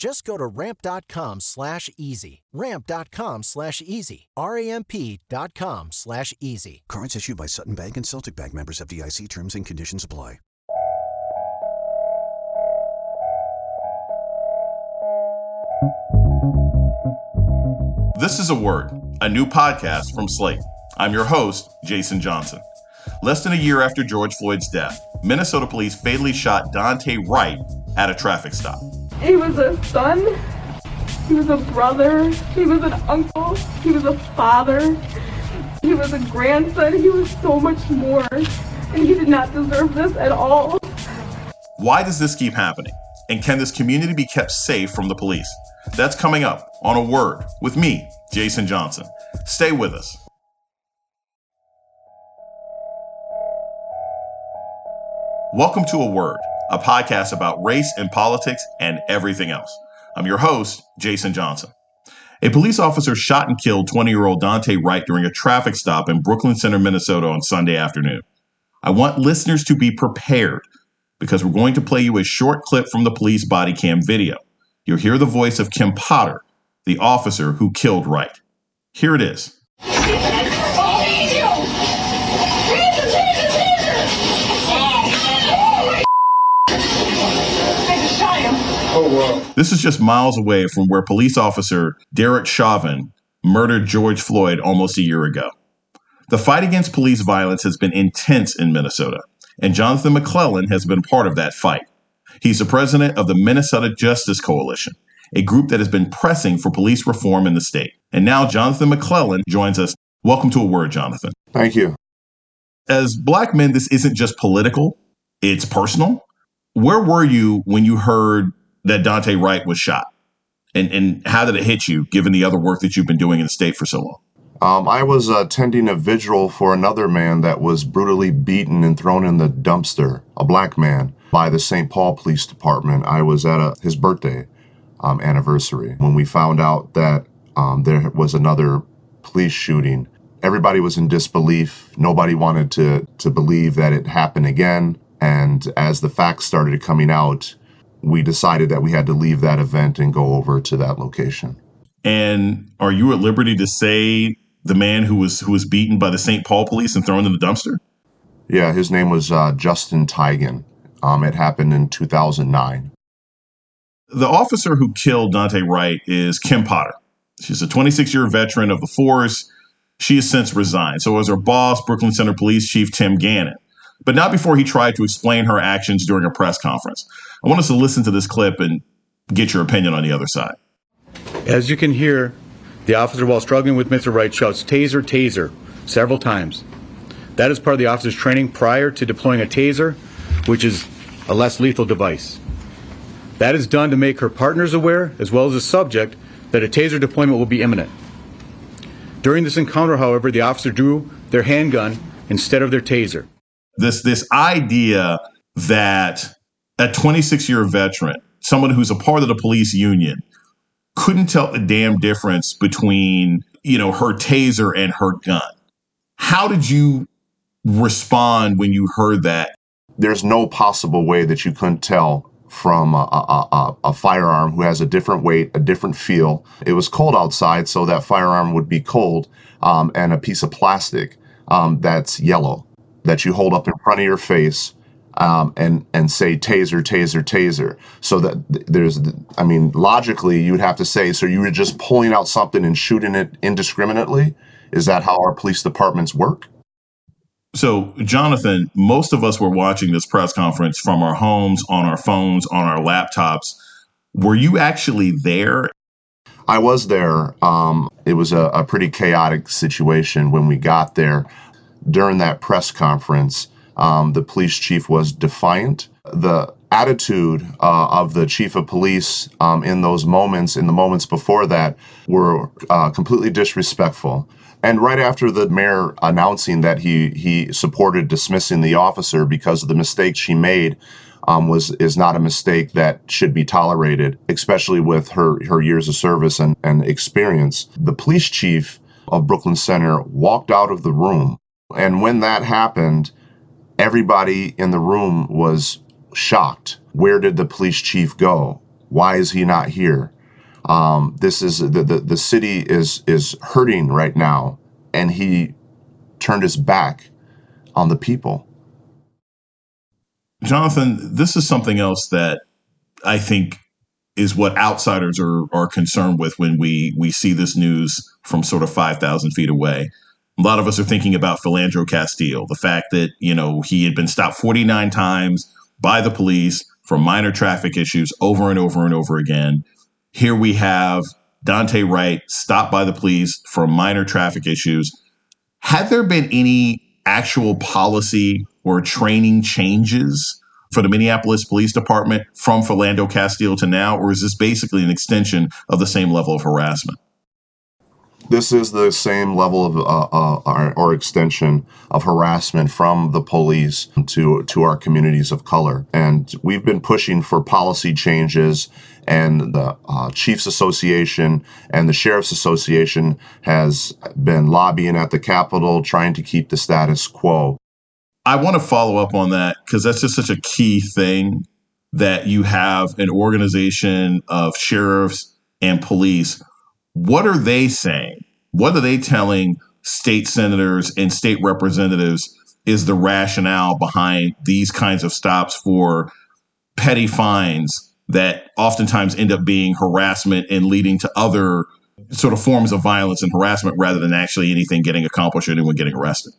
Just go to ramp.com slash easy. Ramp.com slash easy. R-A-M-P.com slash easy. Cards issued by Sutton Bank and Celtic Bank members FDIC terms and conditions apply. This is a word, a new podcast from Slate. I'm your host, Jason Johnson. Less than a year after George Floyd's death, Minnesota police fatally shot Daunte Wright at a traffic stop. He was a son, he was a brother, he was an uncle, he was a father, he was a grandson, he was so much more, and he did not deserve this at all. Why does this keep happening? And can this community be kept safe from the police? That's coming up on A Word with me, Jason Johnson. Stay with us. Welcome to A Word, a podcast about race and politics and everything else. I'm your host, Jason Johnson. A police officer shot and killed 20 year old Daunte Wright during a traffic stop in Brooklyn Center, Minnesota on Sunday afternoon. I want listeners to be prepared because we're going to play you a short clip from the police body cam video. You'll hear the voice of Kim Potter, the officer who killed Wright. Here it is. This is just miles away from where police officer Derek Chauvin murdered George Floyd almost a year ago. The fight against police violence has been intense in Minnesota, and Jonathan McClellan has been part of that fight. He's the president of the Minnesota Justice Coalition, a group that has been pressing for police reform in the state. And now Jonathan McClellan joins us. Welcome to a word, Jonathan. Thank you. As black men, this isn't just political, it's personal. Where were you when you heard that Daunte Wright was shot? And, and how did it hit you, given the other work that you've been doing in the state for so long? Um, I was attending a vigil for another man that was brutally beaten and thrown in the dumpster, a black man, by the St. Paul Police Department. I was at a, his birthday um, anniversary when we found out that um, there was another police shooting. Everybody was in disbelief. Nobody wanted to, to believe that it happened again. And as the facts started coming out, we decided that we had to leave that event and go over to that location. And are you at liberty to say the man who was who was beaten by the St. Paul police and thrown in the dumpster? Yeah, his name was uh, Justin Teigen. Um, it happened in 2009. The officer who killed Daunte Wright is Kim Potter. She's a 26 year veteran of the force. She has since resigned. So is her boss, Brooklyn Center Police Chief Tim Gannon, but not before he tried to explain her actions during a press conference. I want us to listen to this clip and get your opinion on the other side. As you can hear, the officer, while struggling with Mr. Wright, shouts, Taser, Taser, several times. That is part of the officer's training prior to deploying a taser, which is a less lethal device. That is done to make her partners aware, as well as the subject, that a taser deployment will be imminent. During this encounter, however, the officer drew their handgun instead of their taser. This this idea that a 26 year veteran, someone who's a part of the police union, couldn't tell the damn difference between you know her taser and her gun. How did you respond when you heard that? There's no possible way that you couldn't tell from a, a, a, a, firearm who has a different weight, a different feel. It was cold outside, so that firearm would be cold, um, and a piece of plastic um, that's yellow that you hold up in front of your face um, and and say taser, taser, taser. So that there's, I mean, logically, you would have to say, so you were just pulling out something and shooting it indiscriminately. Is that how our police departments work? So, Jonathan, most of us were watching this press conference from our homes, on our phones, on our laptops. Were you actually there? I was there. Um, it was a, a, pretty chaotic situation when we got there. During that press conference, um, the police chief was defiant. The attitude uh, of the chief of police um, in those moments, in the moments before that, were uh, completely disrespectful. And right after the mayor announcing that he he supported dismissing the officer because of the mistake she made, um, was is not a mistake that should be tolerated, especially with her her years of service and, and experience. The police chief of Brooklyn Center walked out of the room, and when that happened, everybody in the room was shocked. Where did the police chief go? Why is he not here? Um, this is the, the the city is is hurting right now, and he turned his back on the people. Jonathan, this is something else that I think is what outsiders are are concerned with when we we see this news from sort of five thousand feet away. A lot of us are thinking about Philando Castile, the fact that you know he had been stopped forty nine times by the police for minor traffic issues over and over and over again. Here we have Daunte Wright stopped by the police for minor traffic issues. Had there been any actual policy or training changes for the Minneapolis Police Department from Philando Castile to now, or is this basically an extension of the same level of harassment? This is the same level of uh, uh, or, extension of harassment from the police to to our communities of color, and we've been pushing for policy changes. And the uh, Chiefs Association and the Sheriffs Association has been lobbying at the Capitol, trying to keep the status quo. I want to follow up on that because that's just such a key thing that you have an organization of sheriffs and police what are they saying? What are they telling state senators and state representatives is the rationale behind these kinds of stops for petty fines that oftentimes end up being harassment and leading to other sort of forms of violence and harassment rather than actually anything getting accomplished or anyone getting arrested?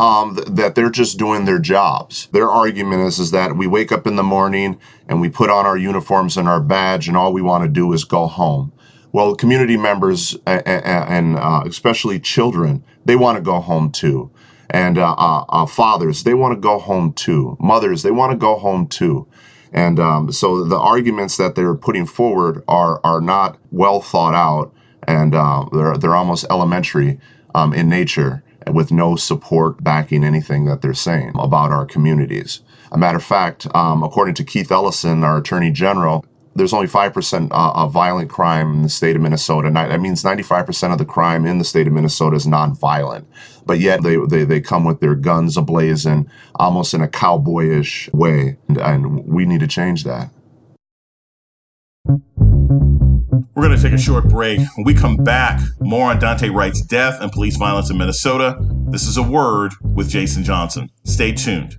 Um, th- that they're just doing their jobs. Their argument is is that we wake up in the morning and we put on our uniforms and our badge, and all we want to do is go home. Well, community members and, uh, especially children, they want to go home too. And uh, uh, uh fathers, they want to go home too. Mothers, they want to go home too. And um, so the arguments that they're putting forward are are not well thought out, and uh, they're they're almost elementary um, in nature, with no support backing anything that they're saying about our communities. A matter of fact, um, according to Keith Ellison, our Attorney General, there's only 5% uh, of violent crime in the state of Minnesota. That means 95% of the crime in the state of Minnesota is nonviolent. But yet they, they, they come with their guns ablazing, almost in a cowboyish way. And, and we need to change that. We're going to take a short break. When we come back, more on Daunte Wright's death and police violence in Minnesota. This is a word with Jason Johnson. Stay tuned.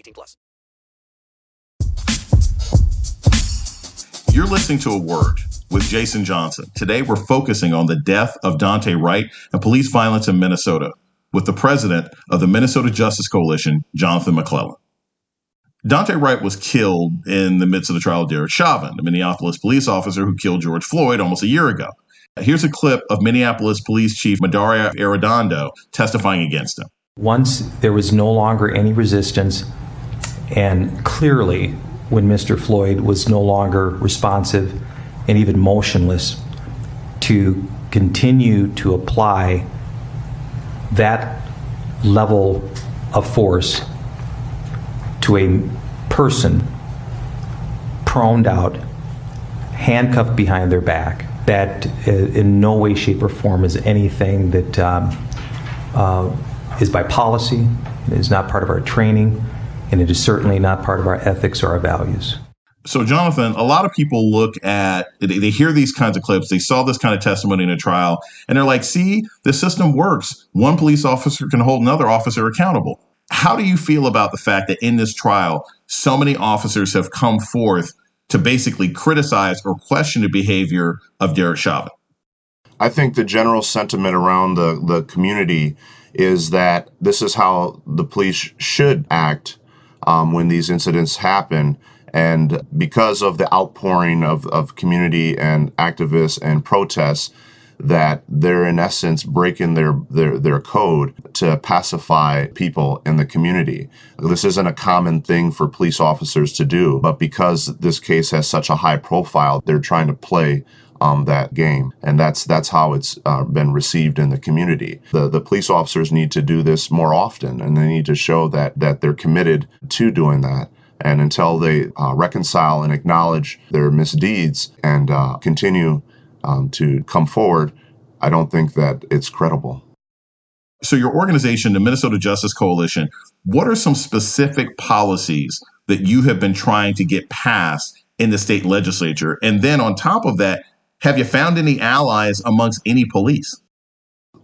18 plus. You're listening to A Word with Jason Johnson. Today we're focusing on the death of Daunte Wright and police violence in Minnesota with the president of the Minnesota Justice Coalition, Jonathan McClellan. Dante Wright was killed in the midst of the trial of Derek Chauvin, the Minneapolis police officer who killed George Floyd almost a year ago. Here's a clip of Minneapolis Police Chief Medaria Arradondo testifying against him. Once there was no longer any resistance, and clearly, when Mr. Floyd was no longer responsive and even motionless, to continue to apply that level of force to a person proned out, handcuffed behind their back, that uh, in no way, shape, or form is anything that um, uh, is by policy, is not part of our training, and it is certainly not part of our ethics or our values. So, Jonathan, a lot of people look at, they hear these kinds of clips, they saw this kind of testimony in a trial, and they're like, see, the system works. One police officer can hold another officer accountable. How do you feel about the fact that in this trial, so many officers have come forth to basically criticize or question the behavior of Derek Chauvin? I think the general sentiment around the, the community is that this is how the police should act um, when these incidents happen. And because of the outpouring of, of community and activists and protests, that they're in essence breaking their, their, their code to pacify people in the community. This isn't a common thing for police officers to do, but because this case has such a high profile, they're trying to play um, that game, and that's that's how it's uh, been received in the community. The the police officers need to do this more often, and they need to show that that they're committed to doing that. And until they uh, reconcile and acknowledge their misdeeds and uh, continue um, to come forward, I don't think that it's credible. So, your organization, the Minnesota Justice Coalition, what are some specific policies that you have been trying to get passed in the state legislature? And then on top of that, have you found any allies amongst any police?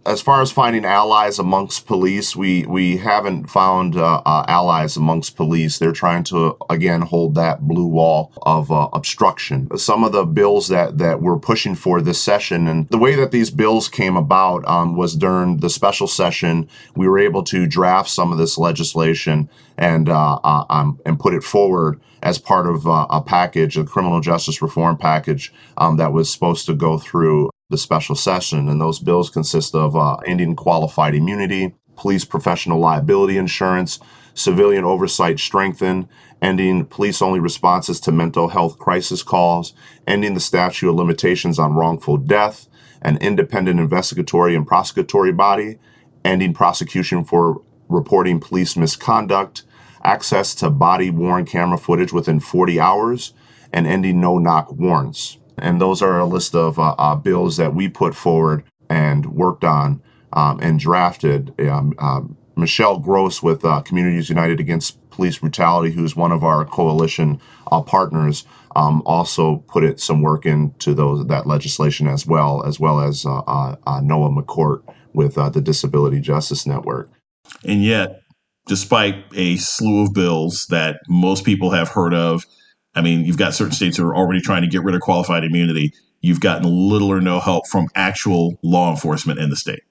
As far as finding allies amongst police, we we haven't found uh, uh, allies amongst police. They're trying to again hold that blue wall of uh, obstruction. Some of the bills that that we're pushing for this session, and the way that these bills came about um, was during the special session. We were able to draft some of this legislation and uh, uh, um, and put it forward as part of uh, a package, a criminal justice reform package um, that was supposed to go through the special session. And those bills consist of uh, ending qualified immunity, police professional liability insurance, civilian oversight strengthened, ending police only responses to mental health crisis calls, ending the statute of limitations on wrongful death, an independent investigatory and prosecutory body, ending prosecution for reporting police misconduct, access to body worn camera footage within 40 hours, and ending no knock warrants. And those are a list of uh, uh, bills that we put forward and worked on um, and drafted. Um, um, Michelle Gross with uh, Communities United Against Police Brutality, who's one of our coalition uh, partners, um, also put it some work into those that legislation as well, as well as uh, Noah McCourt with the Disability Justice Network. And yet, despite a slew of bills that most people have heard of, I mean, you've got certain states who are already trying to get rid of qualified immunity. You've gotten little or no help from actual law enforcement in the state.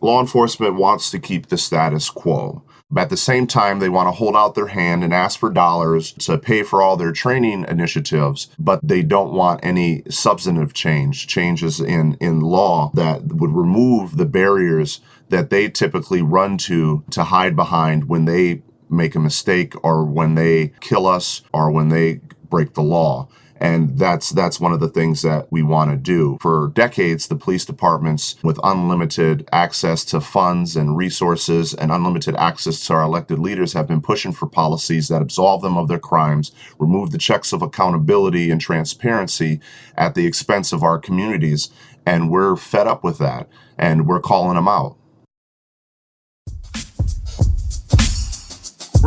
Law enforcement wants to keep the status quo. But at the same time, they want to hold out their hand and ask for dollars to pay for all their training initiatives, but they don't want any substantive change, changes in, in law that would remove the barriers that they typically run to to hide behind when they make a mistake or when they kill us or when they break the law. And that's that's one of the things that we want to do. For decades, the police departments with unlimited access to funds and resources and unlimited access to our elected leaders have been pushing for policies that absolve them of their crimes, remove the checks of accountability and transparency at the expense of our communities. And we're fed up with that and we're calling them out.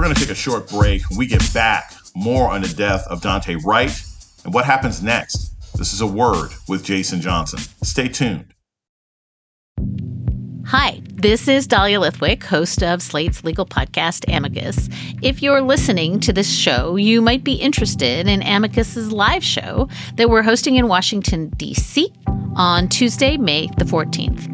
We're going to take a short break. We get back, more on the death of Daunte Wright and what happens next. This is a word with Jason Johnson. Stay tuned. Hi, this is Dahlia Lithwick, host of Slate's legal podcast, Amicus. If you're listening to this show, you might be interested in Amicus's live show that we're hosting in Washington, D.C. on Tuesday, May the 14th.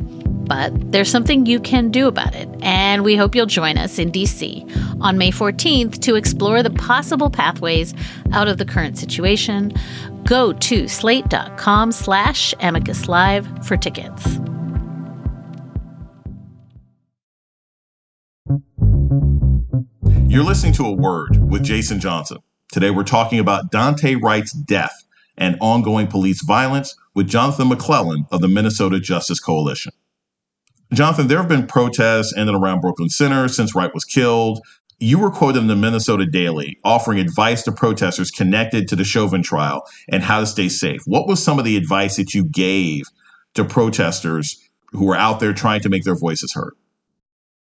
But there's something you can do about it, and we hope you'll join us in DC on May 14th to explore the possible pathways out of the current situation. Go to slate.com slash amicus live for tickets. You're listening to A Word with Jason Johnson. Today we're talking about Daunte Wright's death and ongoing police violence with Jonathan McClellan of the Minnesota Justice Coalition. Jonathan, there have been protests in and around Brooklyn Center since Wright was killed. You were quoted in the Minnesota Daily offering advice to protesters connected to the Chauvin trial and how to stay safe. What was some of the advice that you gave to protesters who were out there trying to make their voices heard?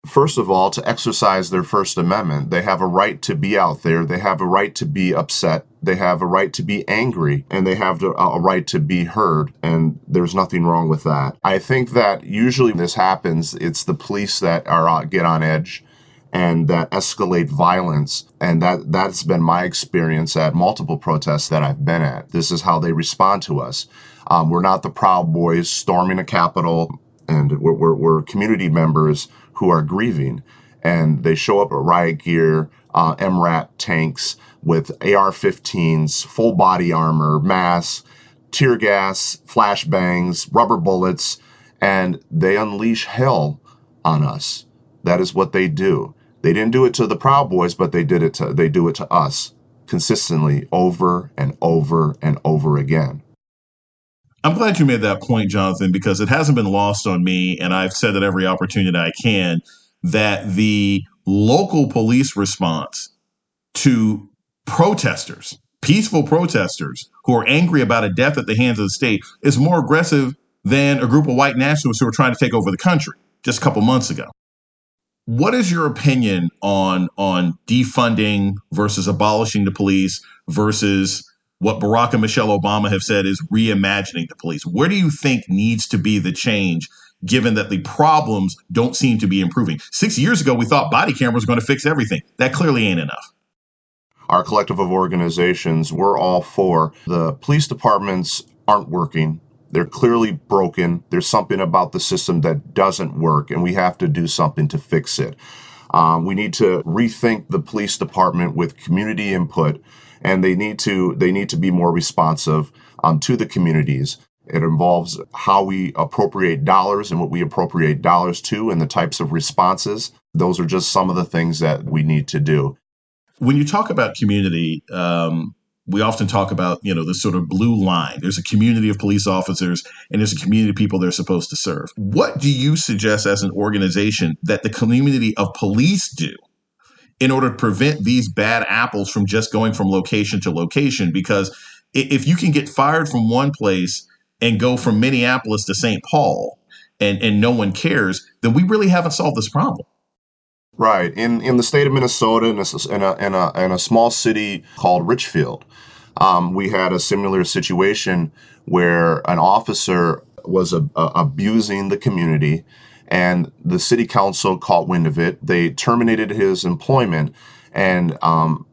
First of all, to exercise their First Amendment. They have a right to be out there. They have a right to be upset. They have a right to be angry and they have a right to be heard. And there's nothing wrong with that. I think that usually when this happens, it's the police that are uh, get on edge and that escalate violence. And that, that's been my experience at multiple protests that I've been at. This is how they respond to us. Um, we're not the Proud Boys storming a Capitol and we're, we're, we're community members who are grieving. And they show up at riot gear, uh, MRAP tanks with AR 15s, full body armor, masks, tear gas, flashbangs, rubber bullets, and they unleash hell on us. That is what they do. They didn't do it to the Proud Boys, but they did it to they do it to us consistently over and over and over again. I'm glad you made that point, Jonathan, because it hasn't been lost on me, and I've said that every opportunity I can, that the local police response to protesters, peaceful protesters who are angry about a death at the hands of the state, is more aggressive than a group of white nationalists who are trying to take over the country just a couple months ago. What is your opinion on on defunding versus abolishing the police versus what Barack and Michelle Obama have said is reimagining the police. Where do you think needs to be the change given that the problems don't seem to be improving? Six years ago, we thought body cameras were going to fix everything. That clearly ain't enough. Our collective of organizations, we're all for the police departments aren't working. They're clearly broken. There's something about the system that doesn't work, and we have to do something to fix it. Um, we need to rethink the police department with community input and they need to they need to be more responsive um, to the communities. It involves how we appropriate dollars and what we appropriate dollars to and the types of responses. Those are just some of the things that we need to do. When you talk about community, um, we often talk about you know the sort of blue line. There's a community of police officers and there's a community of people they're supposed to serve. What do you suggest as an organization that the community of police do in order to prevent these bad apples from just going from location to location. Because if you can get fired from one place and go from Minneapolis to St. Paul and, and no one cares, then we really haven't solved this problem. Right. In in the state of Minnesota, in a, in a, in a, in a small city called Richfield, um, we had a similar situation where an officer was a, a, abusing the community and the city council caught wind of it. They terminated his employment, and um,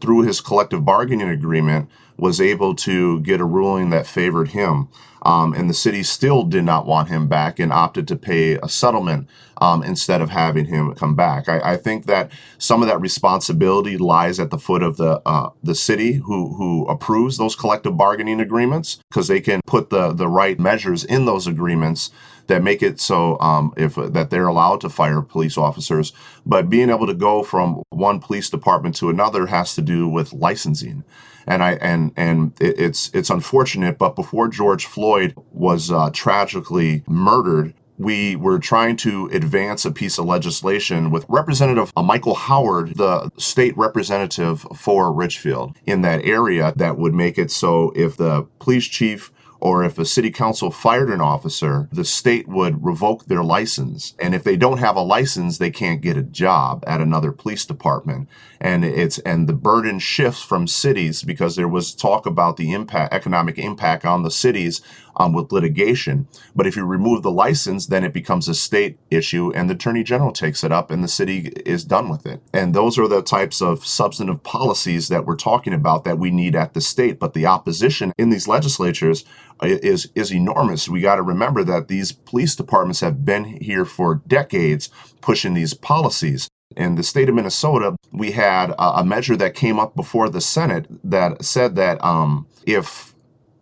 through his collective bargaining agreement, was able to get a ruling that favored him. Um, and the city still did not want him back and opted to pay a settlement um, instead of having him come back. I, I, think that some of that responsibility lies at the foot of the uh, the city who who approves those collective bargaining agreements because they can put the the right measures in those agreements that make it so um, if that they're allowed to fire police officers. But being able to go from one police department to another has to do with licensing. And I and and it, it's it's unfortunate, but before George Floyd was uh, tragically murdered, we were trying to advance a piece of legislation with Representative Michael Howard, the state representative for Richfield in that area, that would make it so if the police chief or if a city council fired an officer, the state would revoke their license. And if they don't have a license, they can't get a job at another police department. And it's and the burden shifts from cities because there was talk about the impact, economic impact on the cities um, with litigation. But if you remove the license, then it becomes a state issue, and the attorney general takes it up, and the city is done with it. And those are the types of substantive policies that we're talking about that we need at the state. But the opposition in these legislatures is is enormous. We got to remember that these police departments have been here for decades pushing these policies. In the state of Minnesota, we had a, measure that came up before the Senate that said that um, if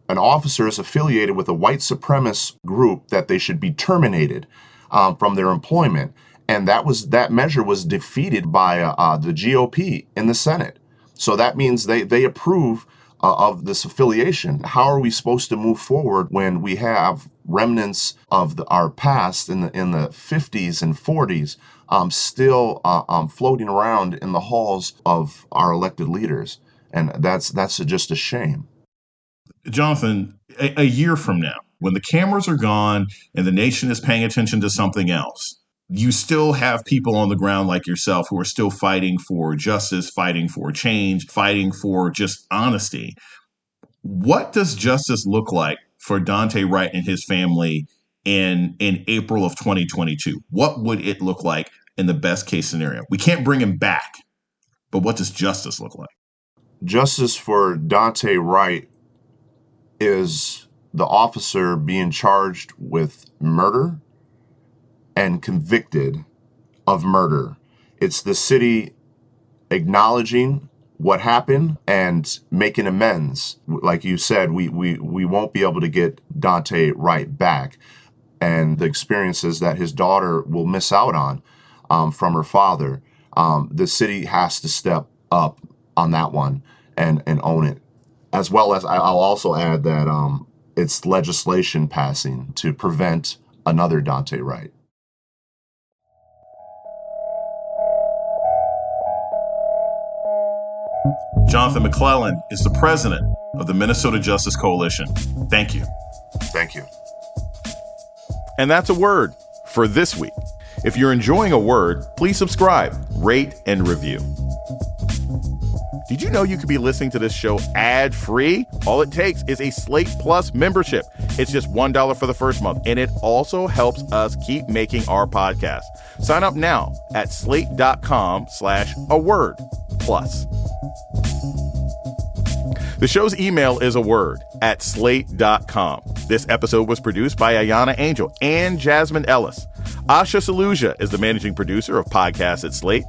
an officer is affiliated with a white supremacist group, that they should be terminated um, from their employment. And that was that measure was defeated by uh, uh, the GOP in the Senate. So that means they they approve uh, of this affiliation. How are we supposed to move forward when we have remnants of the, our past in the in the 50s and 40s um, still uh, um, floating around in the halls of our elected leaders? And that's that's just a shame. Jonathan, a, a year from now, when the cameras are gone and the nation is paying attention to something else, you still have people on the ground like yourself who are still fighting for justice, fighting for change, fighting for just honesty. What does justice look like for Daunte Wright and his family in in April of 2022? What would it look like in the best case scenario? We can't bring him back, but what does justice look like? Justice for Daunte Wright is the officer being charged with murder and convicted of murder. It's the city acknowledging what happened and making amends. Like you said, we we we won't be able to get Daunte Wright back, and the experiences that his daughter will miss out on um, from her father. Um, the city has to step up on that one and and own it. As well as I'll also add that um, it's legislation passing to prevent another Daunte Wright. Jonathan McClellan is the president of the Minnesota Justice Coalition. Thank you. Thank you. And that's a word for this week. If you're enjoying a word, please subscribe, rate, and review. Did you know you could be listening to this show ad free? All it takes is a Slate Plus membership. It's just $1 for the first month, and it also helps us keep making our podcast. Sign up now at slate.com slash a word plus. The show's email is a word at slate.com. This episode was produced by Ayana Angel and Jasmine Ellis. Asha Saluja is the managing producer of podcasts at Slate.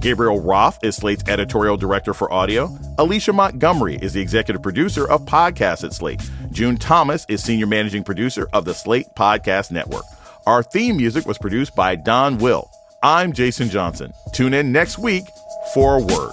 Gabriel Roth is Slate's editorial director for audio. Alicia Montgomery is the executive producer of podcasts at Slate. June Thomas is senior managing producer of the Slate Podcast Network. Our theme music was produced by Don Will. I'm Jason Johnson. Tune in next week for a word.